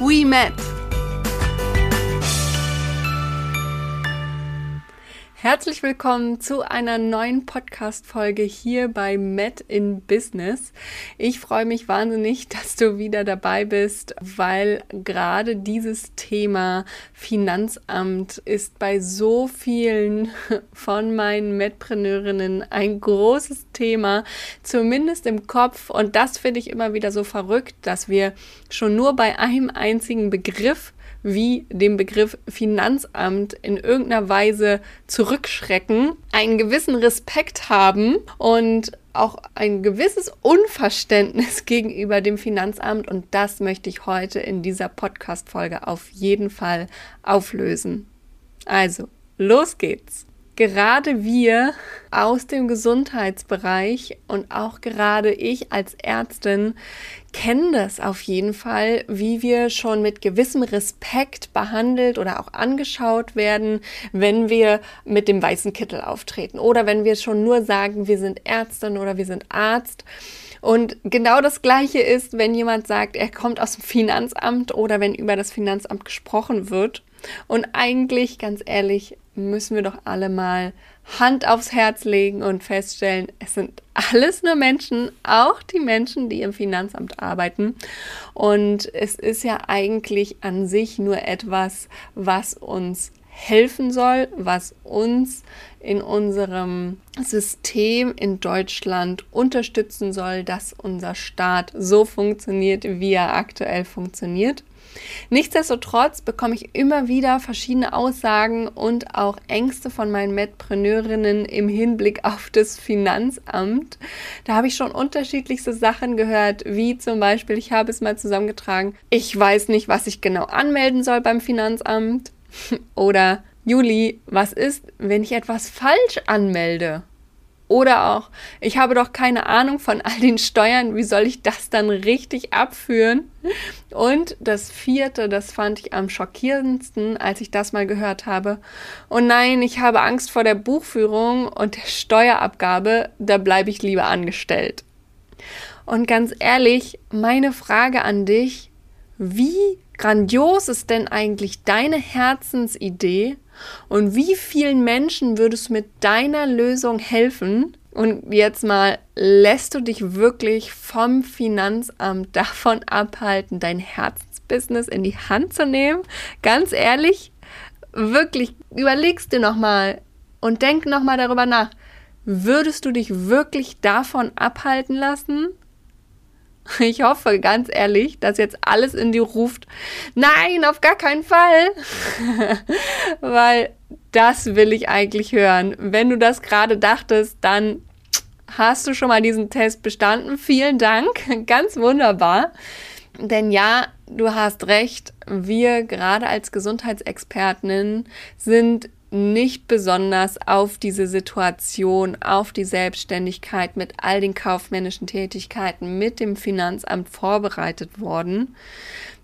we met. Herzlich willkommen zu einer neuen Podcast-Folge hier bei Met in Business. Ich freue mich wahnsinnig, dass du wieder dabei bist, weil gerade dieses Thema Finanzamt ist bei so vielen von meinen Metpreneurinnen ein großes Thema, zumindest im Kopf. Und das finde ich immer wieder so verrückt, dass wir schon nur bei einem einzigen Begriff wie dem Begriff Finanzamt in irgendeiner Weise zurückschrecken, einen gewissen Respekt haben und auch ein gewisses Unverständnis gegenüber dem Finanzamt und das möchte ich heute in dieser Podcast-Folge auf jeden Fall auflösen. Also, los geht's! Gerade wir aus dem Gesundheitsbereich und auch gerade ich als Ärztin kennen das auf jeden Fall, wie wir schon mit gewissem Respekt behandelt oder auch angeschaut werden, wenn wir mit dem weißen Kittel auftreten oder wenn wir schon nur sagen, wir sind Ärztin oder wir sind Arzt. Und genau das Gleiche ist, wenn jemand sagt, er kommt aus dem Finanzamt oder wenn über das Finanzamt gesprochen wird. Und eigentlich, ganz ehrlich, müssen wir doch alle mal Hand aufs Herz legen und feststellen, es sind alles nur Menschen, auch die Menschen, die im Finanzamt arbeiten. Und es ist ja eigentlich an sich nur etwas, was uns helfen soll, was uns in unserem System in Deutschland unterstützen soll, dass unser Staat so funktioniert, wie er aktuell funktioniert. Nichtsdestotrotz bekomme ich immer wieder verschiedene Aussagen und auch Ängste von meinen Medpreneurinnen im Hinblick auf das Finanzamt. Da habe ich schon unterschiedlichste Sachen gehört, wie zum Beispiel, ich habe es mal zusammengetragen, ich weiß nicht, was ich genau anmelden soll beim Finanzamt. Oder Juli, was ist, wenn ich etwas falsch anmelde? Oder auch, ich habe doch keine Ahnung von all den Steuern, wie soll ich das dann richtig abführen? Und das vierte, das fand ich am schockierendsten, als ich das mal gehört habe. Oh nein, ich habe Angst vor der Buchführung und der Steuerabgabe, da bleibe ich lieber angestellt. Und ganz ehrlich, meine Frage an dich, wie grandios ist denn eigentlich deine Herzensidee und wie vielen Menschen würdest du mit deiner Lösung helfen? Und jetzt mal, lässt du dich wirklich vom Finanzamt davon abhalten, dein Herzensbusiness in die Hand zu nehmen? Ganz ehrlich, wirklich, überlegst du nochmal und denk nochmal darüber nach. Würdest du dich wirklich davon abhalten lassen? Ich hoffe ganz ehrlich, dass jetzt alles in dir ruft. Nein, auf gar keinen Fall. Weil das will ich eigentlich hören. Wenn du das gerade dachtest, dann hast du schon mal diesen Test bestanden. Vielen Dank. Ganz wunderbar. Denn ja, du hast recht. Wir gerade als Gesundheitsexpertinnen sind nicht besonders auf diese Situation, auf die Selbstständigkeit mit all den kaufmännischen Tätigkeiten mit dem Finanzamt vorbereitet worden.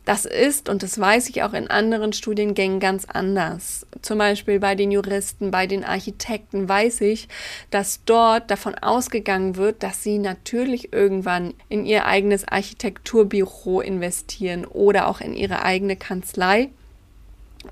Das ist, und das weiß ich auch in anderen Studiengängen ganz anders. Zum Beispiel bei den Juristen, bei den Architekten weiß ich, dass dort davon ausgegangen wird, dass sie natürlich irgendwann in ihr eigenes Architekturbüro investieren oder auch in ihre eigene Kanzlei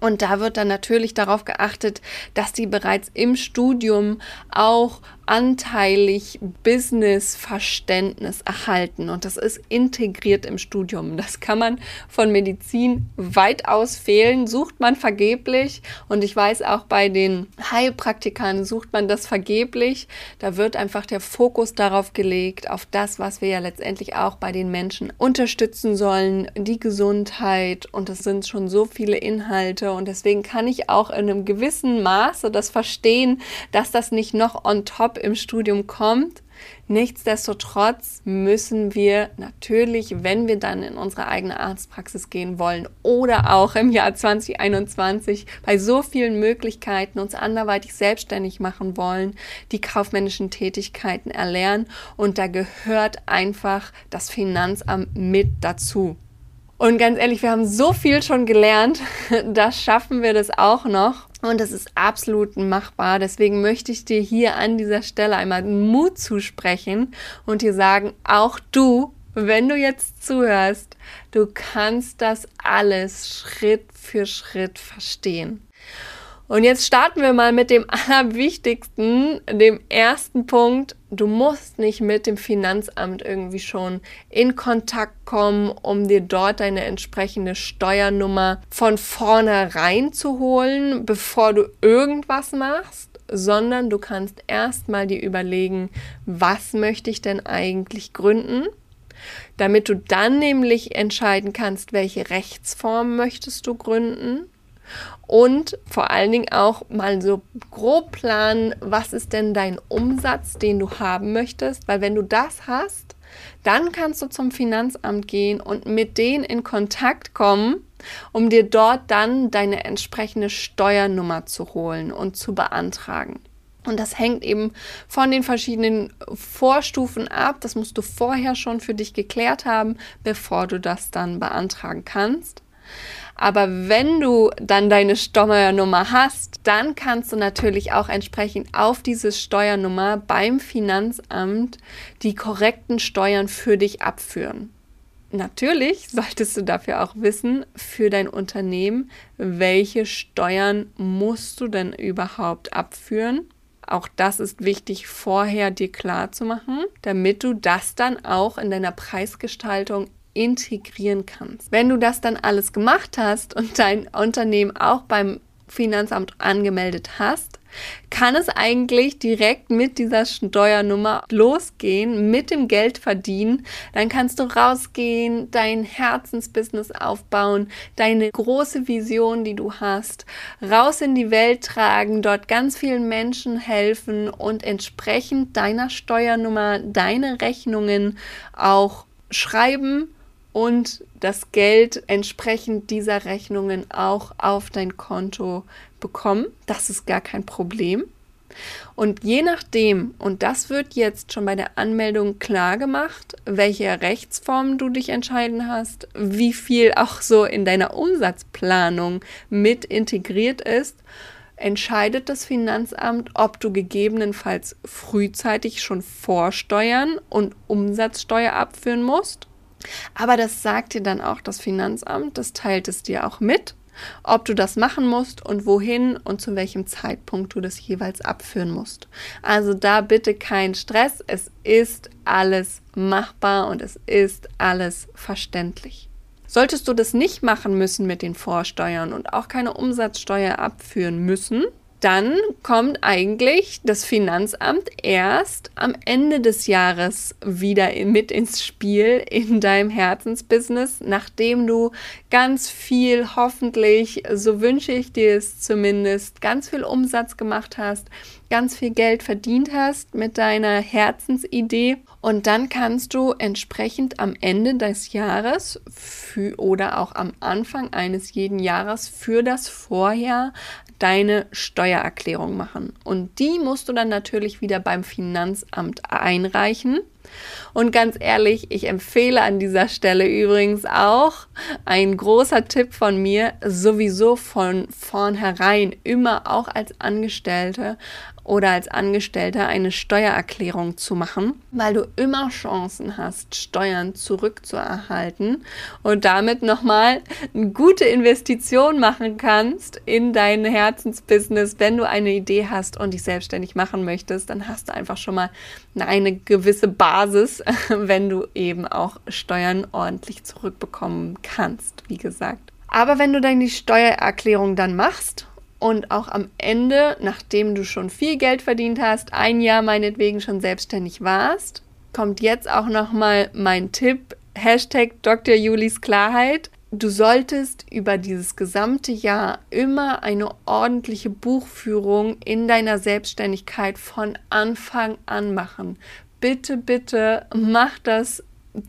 und da wird dann natürlich darauf geachtet, dass die bereits im Studium auch anteilig Business-Verständnis erhalten. Und das ist integriert im Studium. Das kann man von Medizin weitaus fehlen, sucht man vergeblich. Und ich weiß auch bei den Heilpraktikern sucht man das vergeblich. Da wird einfach der Fokus darauf gelegt, auf das, was wir ja letztendlich auch bei den Menschen unterstützen sollen, die Gesundheit. Und es sind schon so viele Inhalte. Und deswegen kann ich auch in einem gewissen Maße das verstehen, dass das nicht noch on top im Studium kommt. Nichtsdestotrotz müssen wir natürlich, wenn wir dann in unsere eigene Arztpraxis gehen wollen oder auch im Jahr 2021 bei so vielen Möglichkeiten uns anderweitig selbstständig machen wollen, die kaufmännischen Tätigkeiten erlernen und da gehört einfach das Finanzamt mit dazu. Und ganz ehrlich, wir haben so viel schon gelernt, das schaffen wir das auch noch. Und es ist absolut machbar. Deswegen möchte ich dir hier an dieser Stelle einmal Mut zusprechen und dir sagen, auch du, wenn du jetzt zuhörst, du kannst das alles Schritt für Schritt verstehen. Und jetzt starten wir mal mit dem allerwichtigsten, dem ersten Punkt. Du musst nicht mit dem Finanzamt irgendwie schon in Kontakt kommen, um dir dort deine entsprechende Steuernummer von vornherein zu holen, bevor du irgendwas machst, sondern du kannst erstmal dir überlegen, was möchte ich denn eigentlich gründen? Damit du dann nämlich entscheiden kannst, welche Rechtsform möchtest du gründen und vor allen Dingen auch mal so grob planen, was ist denn dein Umsatz, den du haben möchtest, weil wenn du das hast, dann kannst du zum Finanzamt gehen und mit denen in Kontakt kommen, um dir dort dann deine entsprechende Steuernummer zu holen und zu beantragen. Und das hängt eben von den verschiedenen Vorstufen ab. Das musst du vorher schon für dich geklärt haben, bevor du das dann beantragen kannst. Aber wenn du dann deine Steuernummer hast, dann kannst du natürlich auch entsprechend auf diese Steuernummer beim Finanzamt die korrekten Steuern für dich abführen. Natürlich solltest du dafür auch wissen, für dein Unternehmen, welche Steuern musst du denn überhaupt abführen. Auch das ist wichtig vorher dir klar zu machen, damit du das dann auch in deiner Preisgestaltung integrieren kannst. Wenn du das dann alles gemacht hast und dein Unternehmen auch beim Finanzamt angemeldet hast, kann es eigentlich direkt mit dieser Steuernummer losgehen, mit dem Geld verdienen. Dann kannst du rausgehen, dein Herzensbusiness aufbauen, deine große Vision, die du hast, raus in die Welt tragen, dort ganz vielen Menschen helfen und entsprechend deiner Steuernummer deine Rechnungen auch schreiben und das Geld entsprechend dieser Rechnungen auch auf dein Konto bekommen. Das ist gar kein Problem. Und je nachdem, und das wird jetzt schon bei der Anmeldung klar gemacht, welche Rechtsform du dich entscheiden hast, wie viel auch so in deiner Umsatzplanung mit integriert ist, entscheidet das Finanzamt, ob du gegebenenfalls frühzeitig schon Vorsteuern und Umsatzsteuer abführen musst aber das sagt dir dann auch das Finanzamt, das teilt es dir auch mit, ob du das machen musst und wohin und zu welchem Zeitpunkt du das jeweils abführen musst. Also da bitte kein Stress, es ist alles machbar und es ist alles verständlich. Solltest du das nicht machen müssen mit den Vorsteuern und auch keine Umsatzsteuer abführen müssen, dann kommt eigentlich das Finanzamt erst am Ende des Jahres wieder mit ins Spiel in deinem Herzensbusiness, nachdem du ganz viel, hoffentlich, so wünsche ich dir es zumindest, ganz viel Umsatz gemacht hast, ganz viel Geld verdient hast mit deiner Herzensidee. Und dann kannst du entsprechend am Ende des Jahres für, oder auch am Anfang eines jeden Jahres für das Vorjahr deine Steuererklärung machen. Und die musst du dann natürlich wieder beim Finanzamt einreichen. Und ganz ehrlich, ich empfehle an dieser Stelle übrigens auch ein großer Tipp von mir, sowieso von vornherein immer auch als Angestellte oder als Angestellter eine Steuererklärung zu machen, weil du immer Chancen hast, Steuern zurückzuerhalten und damit nochmal eine gute Investition machen kannst in dein Herzensbusiness. Wenn du eine Idee hast und dich selbstständig machen möchtest, dann hast du einfach schon mal eine gewisse Basis, wenn du eben auch Steuern ordentlich zurückbekommen kannst, wie gesagt. Aber wenn du dann die Steuererklärung dann machst und auch am Ende, nachdem du schon viel Geld verdient hast, ein Jahr meinetwegen schon selbstständig warst, kommt jetzt auch nochmal mein Tipp, Hashtag Dr. Julis Klarheit. du solltest über dieses gesamte Jahr immer eine ordentliche Buchführung in deiner Selbstständigkeit von Anfang an machen. Bitte, bitte mach das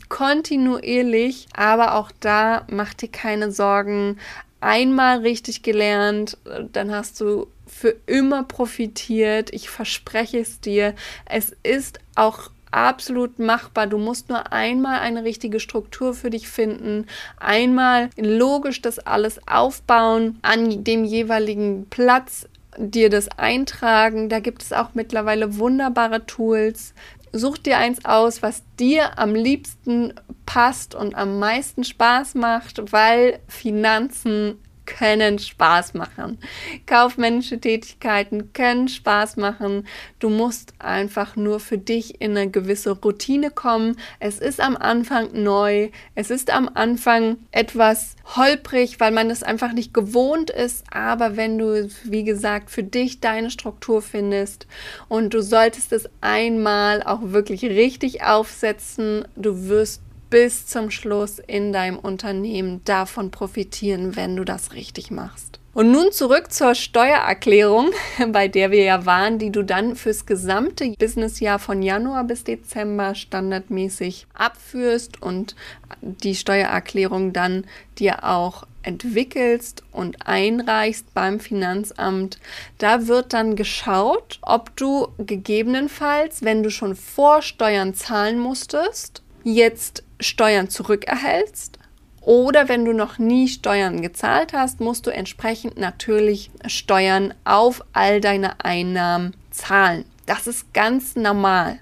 kontinuierlich, aber auch da mach dir keine Sorgen. Einmal richtig gelernt, dann hast du für immer profitiert. Ich verspreche es dir. Es ist auch absolut machbar. Du musst nur einmal eine richtige Struktur für dich finden, einmal logisch das alles aufbauen, an dem jeweiligen Platz dir das eintragen. Da gibt es auch mittlerweile wunderbare Tools. Such dir eins aus, was dir am liebsten passt und am meisten Spaß macht, weil Finanzen können Spaß machen. Kaufmännische Tätigkeiten können Spaß machen. Du musst einfach nur für dich in eine gewisse Routine kommen. Es ist am Anfang neu. Es ist am Anfang etwas holprig, weil man es einfach nicht gewohnt ist. Aber wenn du, wie gesagt, für dich deine Struktur findest und du solltest es einmal auch wirklich richtig aufsetzen, du wirst bis zum Schluss in deinem Unternehmen davon profitieren, wenn du das richtig machst. Und nun zurück zur Steuererklärung, bei der wir ja waren, die du dann fürs gesamte Businessjahr von Januar bis Dezember standardmäßig abführst und die Steuererklärung dann dir auch entwickelst und einreichst beim Finanzamt. Da wird dann geschaut, ob du gegebenenfalls, wenn du schon Vorsteuern zahlen musstest, jetzt Steuern zurückerhältst. Oder wenn du noch nie Steuern gezahlt hast, musst du entsprechend natürlich Steuern auf all deine Einnahmen zahlen. Das ist ganz normal.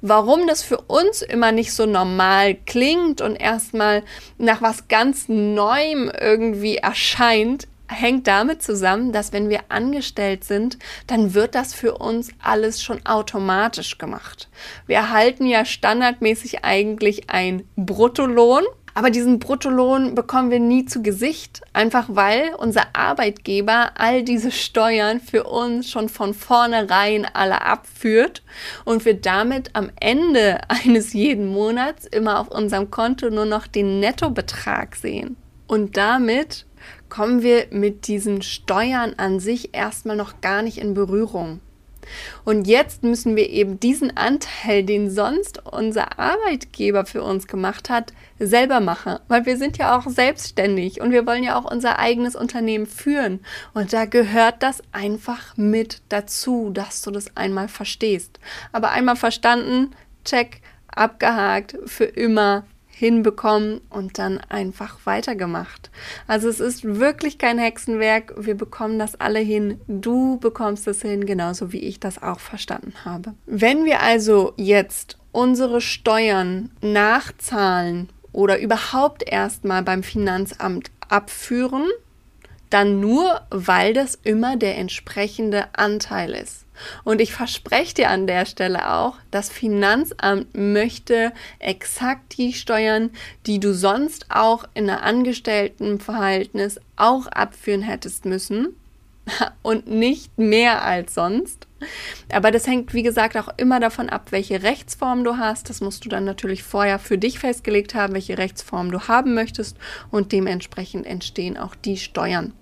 Warum das für uns immer nicht so normal klingt und erstmal nach was ganz Neuem irgendwie erscheint, hängt damit zusammen, dass wenn wir angestellt sind, dann wird das für uns alles schon automatisch gemacht. Wir erhalten ja standardmäßig eigentlich ein Bruttolohn, aber diesen Bruttolohn bekommen wir nie zu Gesicht, einfach weil unser Arbeitgeber all diese Steuern für uns schon von vornherein alle abführt und wir damit am Ende eines jeden Monats immer auf unserem Konto nur noch den Nettobetrag sehen. Und damit kommen wir mit diesen Steuern an sich erstmal noch gar nicht in Berührung. Und jetzt müssen wir eben diesen Anteil, den sonst unser Arbeitgeber für uns gemacht hat, selber machen, weil wir sind ja auch selbstständig und wir wollen ja auch unser eigenes Unternehmen führen. Und da gehört das einfach mit dazu, dass du das einmal verstehst. Aber einmal verstanden, check, abgehakt, für immer hinbekommen und dann einfach weitergemacht. Also es ist wirklich kein Hexenwerk. Wir bekommen das alle hin. Du bekommst es hin, genauso wie ich das auch verstanden habe. Wenn wir also jetzt unsere Steuern nachzahlen oder überhaupt erstmal beim Finanzamt abführen, dann nur, weil das immer der entsprechende Anteil ist. Und ich verspreche dir an der Stelle auch, das Finanzamt möchte exakt die Steuern, die du sonst auch in einer Angestelltenverhältnis auch abführen hättest müssen und nicht mehr als sonst. Aber das hängt, wie gesagt, auch immer davon ab, welche Rechtsform du hast. Das musst du dann natürlich vorher für dich festgelegt haben, welche Rechtsform du haben möchtest. Und dementsprechend entstehen auch die Steuern.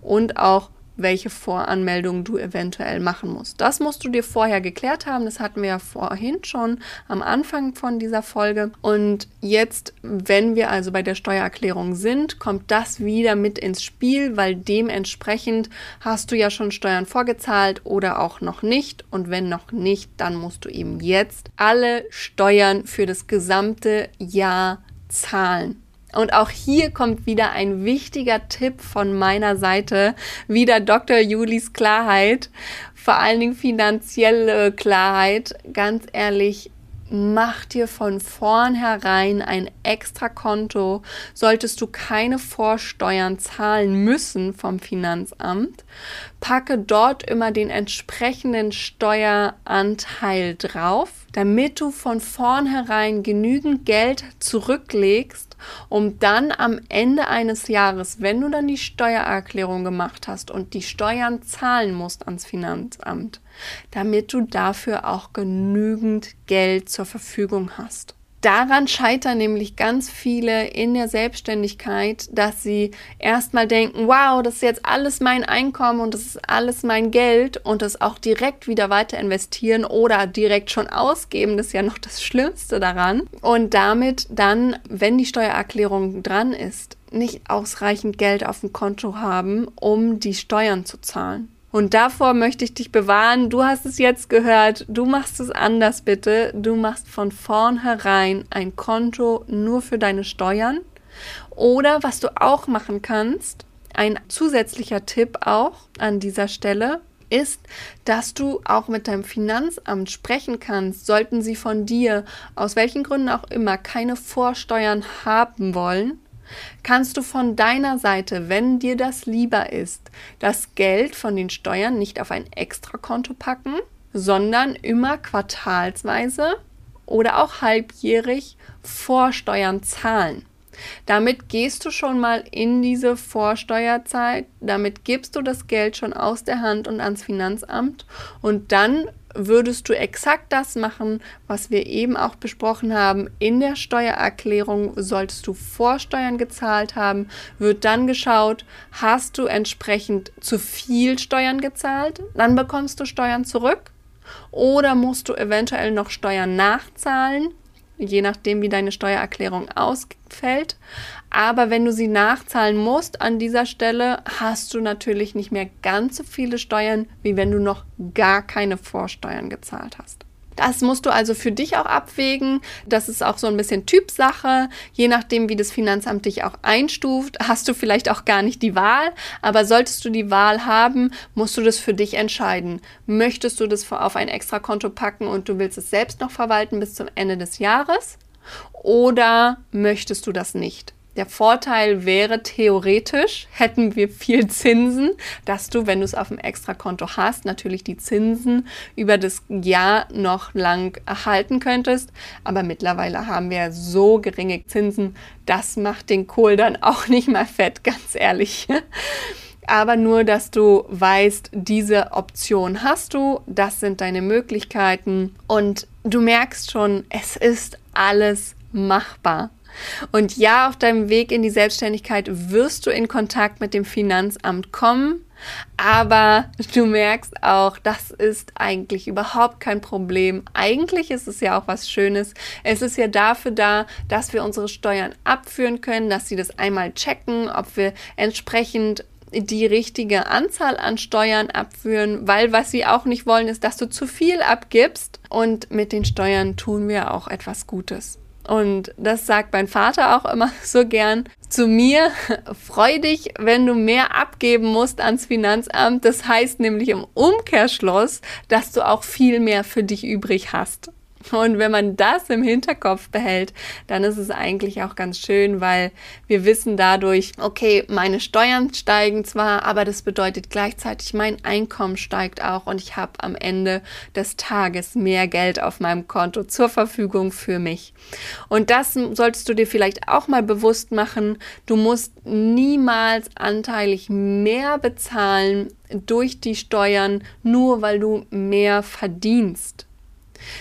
Und auch welche Voranmeldung du eventuell machen musst. Das musst du dir vorher geklärt haben. Das hatten wir ja vorhin schon am Anfang von dieser Folge. Und jetzt, wenn wir also bei der Steuererklärung sind, kommt das wieder mit ins Spiel, weil dementsprechend hast du ja schon Steuern vorgezahlt oder auch noch nicht. Und wenn noch nicht, dann musst du eben jetzt alle Steuern für das gesamte Jahr zahlen. Und auch hier kommt wieder ein wichtiger Tipp von meiner Seite, wieder Dr. Julis Klarheit, vor allen Dingen finanzielle Klarheit. Ganz ehrlich, mach dir von vornherein ein extra Konto, solltest du keine Vorsteuern zahlen müssen vom Finanzamt. Packe dort immer den entsprechenden Steueranteil drauf, damit du von vornherein genügend Geld zurücklegst, um dann am Ende eines Jahres, wenn du dann die Steuererklärung gemacht hast und die Steuern zahlen musst ans Finanzamt, damit du dafür auch genügend Geld zur Verfügung hast. Daran scheitern nämlich ganz viele in der Selbstständigkeit, dass sie erstmal denken, wow, das ist jetzt alles mein Einkommen und das ist alles mein Geld und das auch direkt wieder weiter investieren oder direkt schon ausgeben. Das ist ja noch das Schlimmste daran. Und damit dann, wenn die Steuererklärung dran ist, nicht ausreichend Geld auf dem Konto haben, um die Steuern zu zahlen. Und davor möchte ich dich bewahren. Du hast es jetzt gehört. Du machst es anders bitte. Du machst von vornherein ein Konto nur für deine Steuern. Oder was du auch machen kannst, ein zusätzlicher Tipp auch an dieser Stelle, ist, dass du auch mit deinem Finanzamt sprechen kannst, sollten sie von dir aus welchen Gründen auch immer keine Vorsteuern haben wollen, kannst du von deiner Seite, wenn dir das lieber ist, das Geld von den Steuern nicht auf ein Extrakonto packen, sondern immer quartalsweise oder auch halbjährig Vorsteuern zahlen. Damit gehst du schon mal in diese Vorsteuerzeit, damit gibst du das Geld schon aus der Hand und ans Finanzamt und dann würdest du exakt das machen, was wir eben auch besprochen haben. In der Steuererklärung solltest du Vorsteuern gezahlt haben, wird dann geschaut, hast du entsprechend zu viel Steuern gezahlt, dann bekommst du Steuern zurück oder musst du eventuell noch Steuern nachzahlen, je nachdem, wie deine Steuererklärung ausfällt. Aber wenn du sie nachzahlen musst an dieser Stelle, hast du natürlich nicht mehr ganz so viele Steuern, wie wenn du noch gar keine Vorsteuern gezahlt hast. Das musst du also für dich auch abwägen. Das ist auch so ein bisschen Typsache. Je nachdem, wie das Finanzamt dich auch einstuft, hast du vielleicht auch gar nicht die Wahl. Aber solltest du die Wahl haben, musst du das für dich entscheiden. Möchtest du das auf ein Extrakonto packen und du willst es selbst noch verwalten bis zum Ende des Jahres? Oder möchtest du das nicht? Der Vorteil wäre theoretisch, hätten wir viel Zinsen, dass du, wenn du es auf dem Extrakonto hast, natürlich die Zinsen über das Jahr noch lang erhalten könntest. Aber mittlerweile haben wir so geringe Zinsen, das macht den Kohl dann auch nicht mal fett, ganz ehrlich. aber nur, dass du weißt, diese Option hast du, das sind deine Möglichkeiten und du merkst schon, es ist alles machbar. Und ja, auf deinem Weg in die Selbstständigkeit wirst du in Kontakt mit dem Finanzamt kommen. Aber du merkst auch, das ist eigentlich überhaupt kein Problem. Eigentlich ist es ja auch was Schönes. Es ist ja dafür da, dass wir unsere Steuern abführen können, dass sie das einmal checken, ob wir entsprechend die richtige Anzahl an Steuern abführen, weil was sie auch nicht wollen, ist, dass du zu viel abgibst. Und mit den Steuern tun wir auch etwas Gutes. Und das sagt mein Vater auch immer so gern zu mir. Freu dich, wenn du mehr abgeben musst ans Finanzamt. Das heißt nämlich im Umkehrschluss, dass du auch viel mehr für dich übrig hast. Und wenn man das im Hinterkopf behält, dann ist es eigentlich auch ganz schön, weil wir wissen dadurch, okay, meine Steuern steigen zwar, aber das bedeutet gleichzeitig, mein Einkommen steigt auch und ich habe am Ende des Tages mehr Geld auf meinem Konto zur Verfügung für mich. Und das solltest du dir vielleicht auch mal bewusst machen. Du musst niemals anteilig mehr bezahlen durch die Steuern, nur weil du mehr verdienst.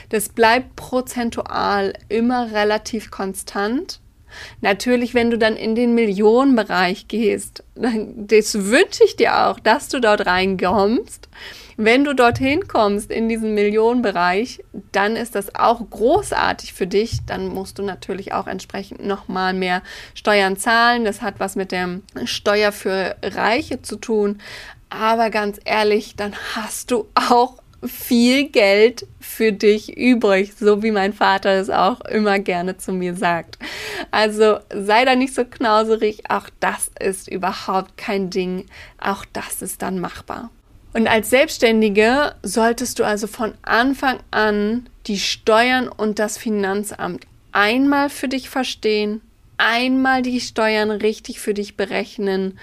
Das bleibt prozentual immer relativ konstant. Natürlich, wenn du dann in den Millionenbereich gehst, das wünsche ich dir auch, dass du dort reinkommst. Wenn du dorthin kommst in diesen Millionenbereich, dann ist das auch großartig für dich. Dann musst du natürlich auch entsprechend nochmal mehr Steuern zahlen. Das hat was mit der Steuer für Reiche zu tun. Aber ganz ehrlich, dann hast du auch viel Geld für dich übrig, so wie mein Vater es auch immer gerne zu mir sagt. Also sei da nicht so knauserig, auch das ist überhaupt kein Ding, auch das ist dann machbar. Und als Selbstständige solltest du also von Anfang an die Steuern und das Finanzamt einmal für dich verstehen, einmal die Steuern richtig für dich berechnen,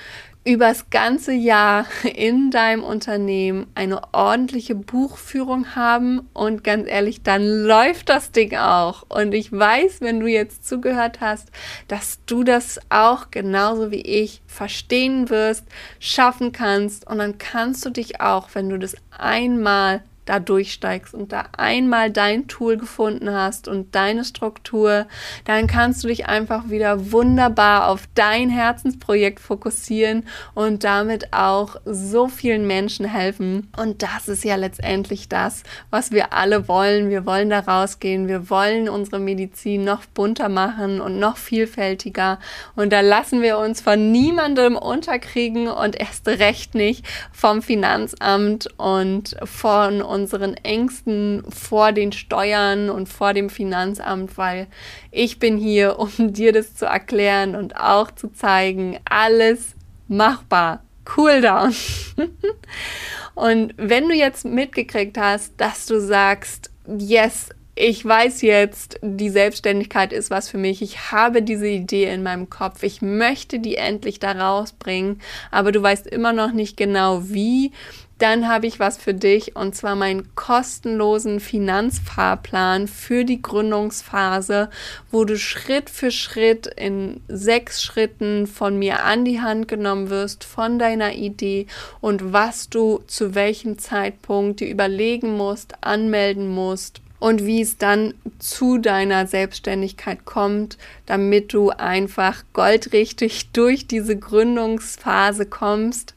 übers ganze Jahr in deinem Unternehmen eine ordentliche Buchführung haben und ganz ehrlich, dann läuft das Ding auch. Und ich weiß, wenn du jetzt zugehört hast, dass du das auch genauso wie ich verstehen wirst, schaffen kannst und dann kannst du dich auch, wenn du das einmal da durchsteigst und da einmal dein Tool gefunden hast und deine Struktur, dann kannst du dich einfach wieder wunderbar auf dein Herzensprojekt fokussieren und damit auch so vielen Menschen helfen. Und das ist ja letztendlich das, was wir alle wollen. Wir wollen da rausgehen, wir wollen unsere Medizin noch bunter machen und noch vielfältiger. Und da lassen wir uns von niemandem unterkriegen und erst recht nicht vom Finanzamt und von unseren Ängsten vor den Steuern und vor dem Finanzamt, weil ich bin hier, um dir das zu erklären und auch zu zeigen, alles machbar. Cool down. und wenn du jetzt mitgekriegt hast, dass du sagst, yes, ich weiß jetzt, die Selbstständigkeit ist was für mich. Ich habe diese Idee in meinem Kopf. Ich möchte die endlich da rausbringen, aber du weißt immer noch nicht genau wie dann habe ich was für dich und zwar meinen kostenlosen Finanzfahrplan für die Gründungsphase, wo du Schritt für Schritt in sechs Schritten von mir an die Hand genommen wirst, von deiner Idee und was du zu welchem Zeitpunkt dir überlegen musst, anmelden musst und wie es dann zu deiner Selbstständigkeit kommt, damit du einfach goldrichtig durch diese Gründungsphase kommst.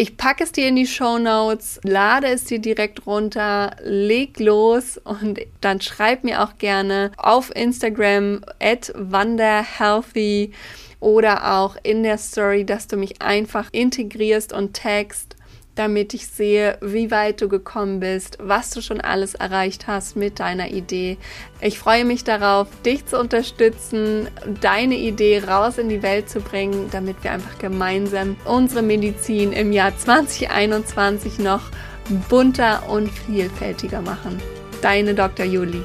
Ich packe es dir in die Show Notes, lade es dir direkt runter, leg los und dann schreib mir auch gerne auf Instagram at wanderhealthy oder auch in der Story, dass du mich einfach integrierst und tagst damit ich sehe, wie weit du gekommen bist, was du schon alles erreicht hast mit deiner Idee. Ich freue mich darauf, dich zu unterstützen, deine Idee raus in die Welt zu bringen, damit wir einfach gemeinsam unsere Medizin im Jahr 2021 noch bunter und vielfältiger machen. Deine Dr. Juli.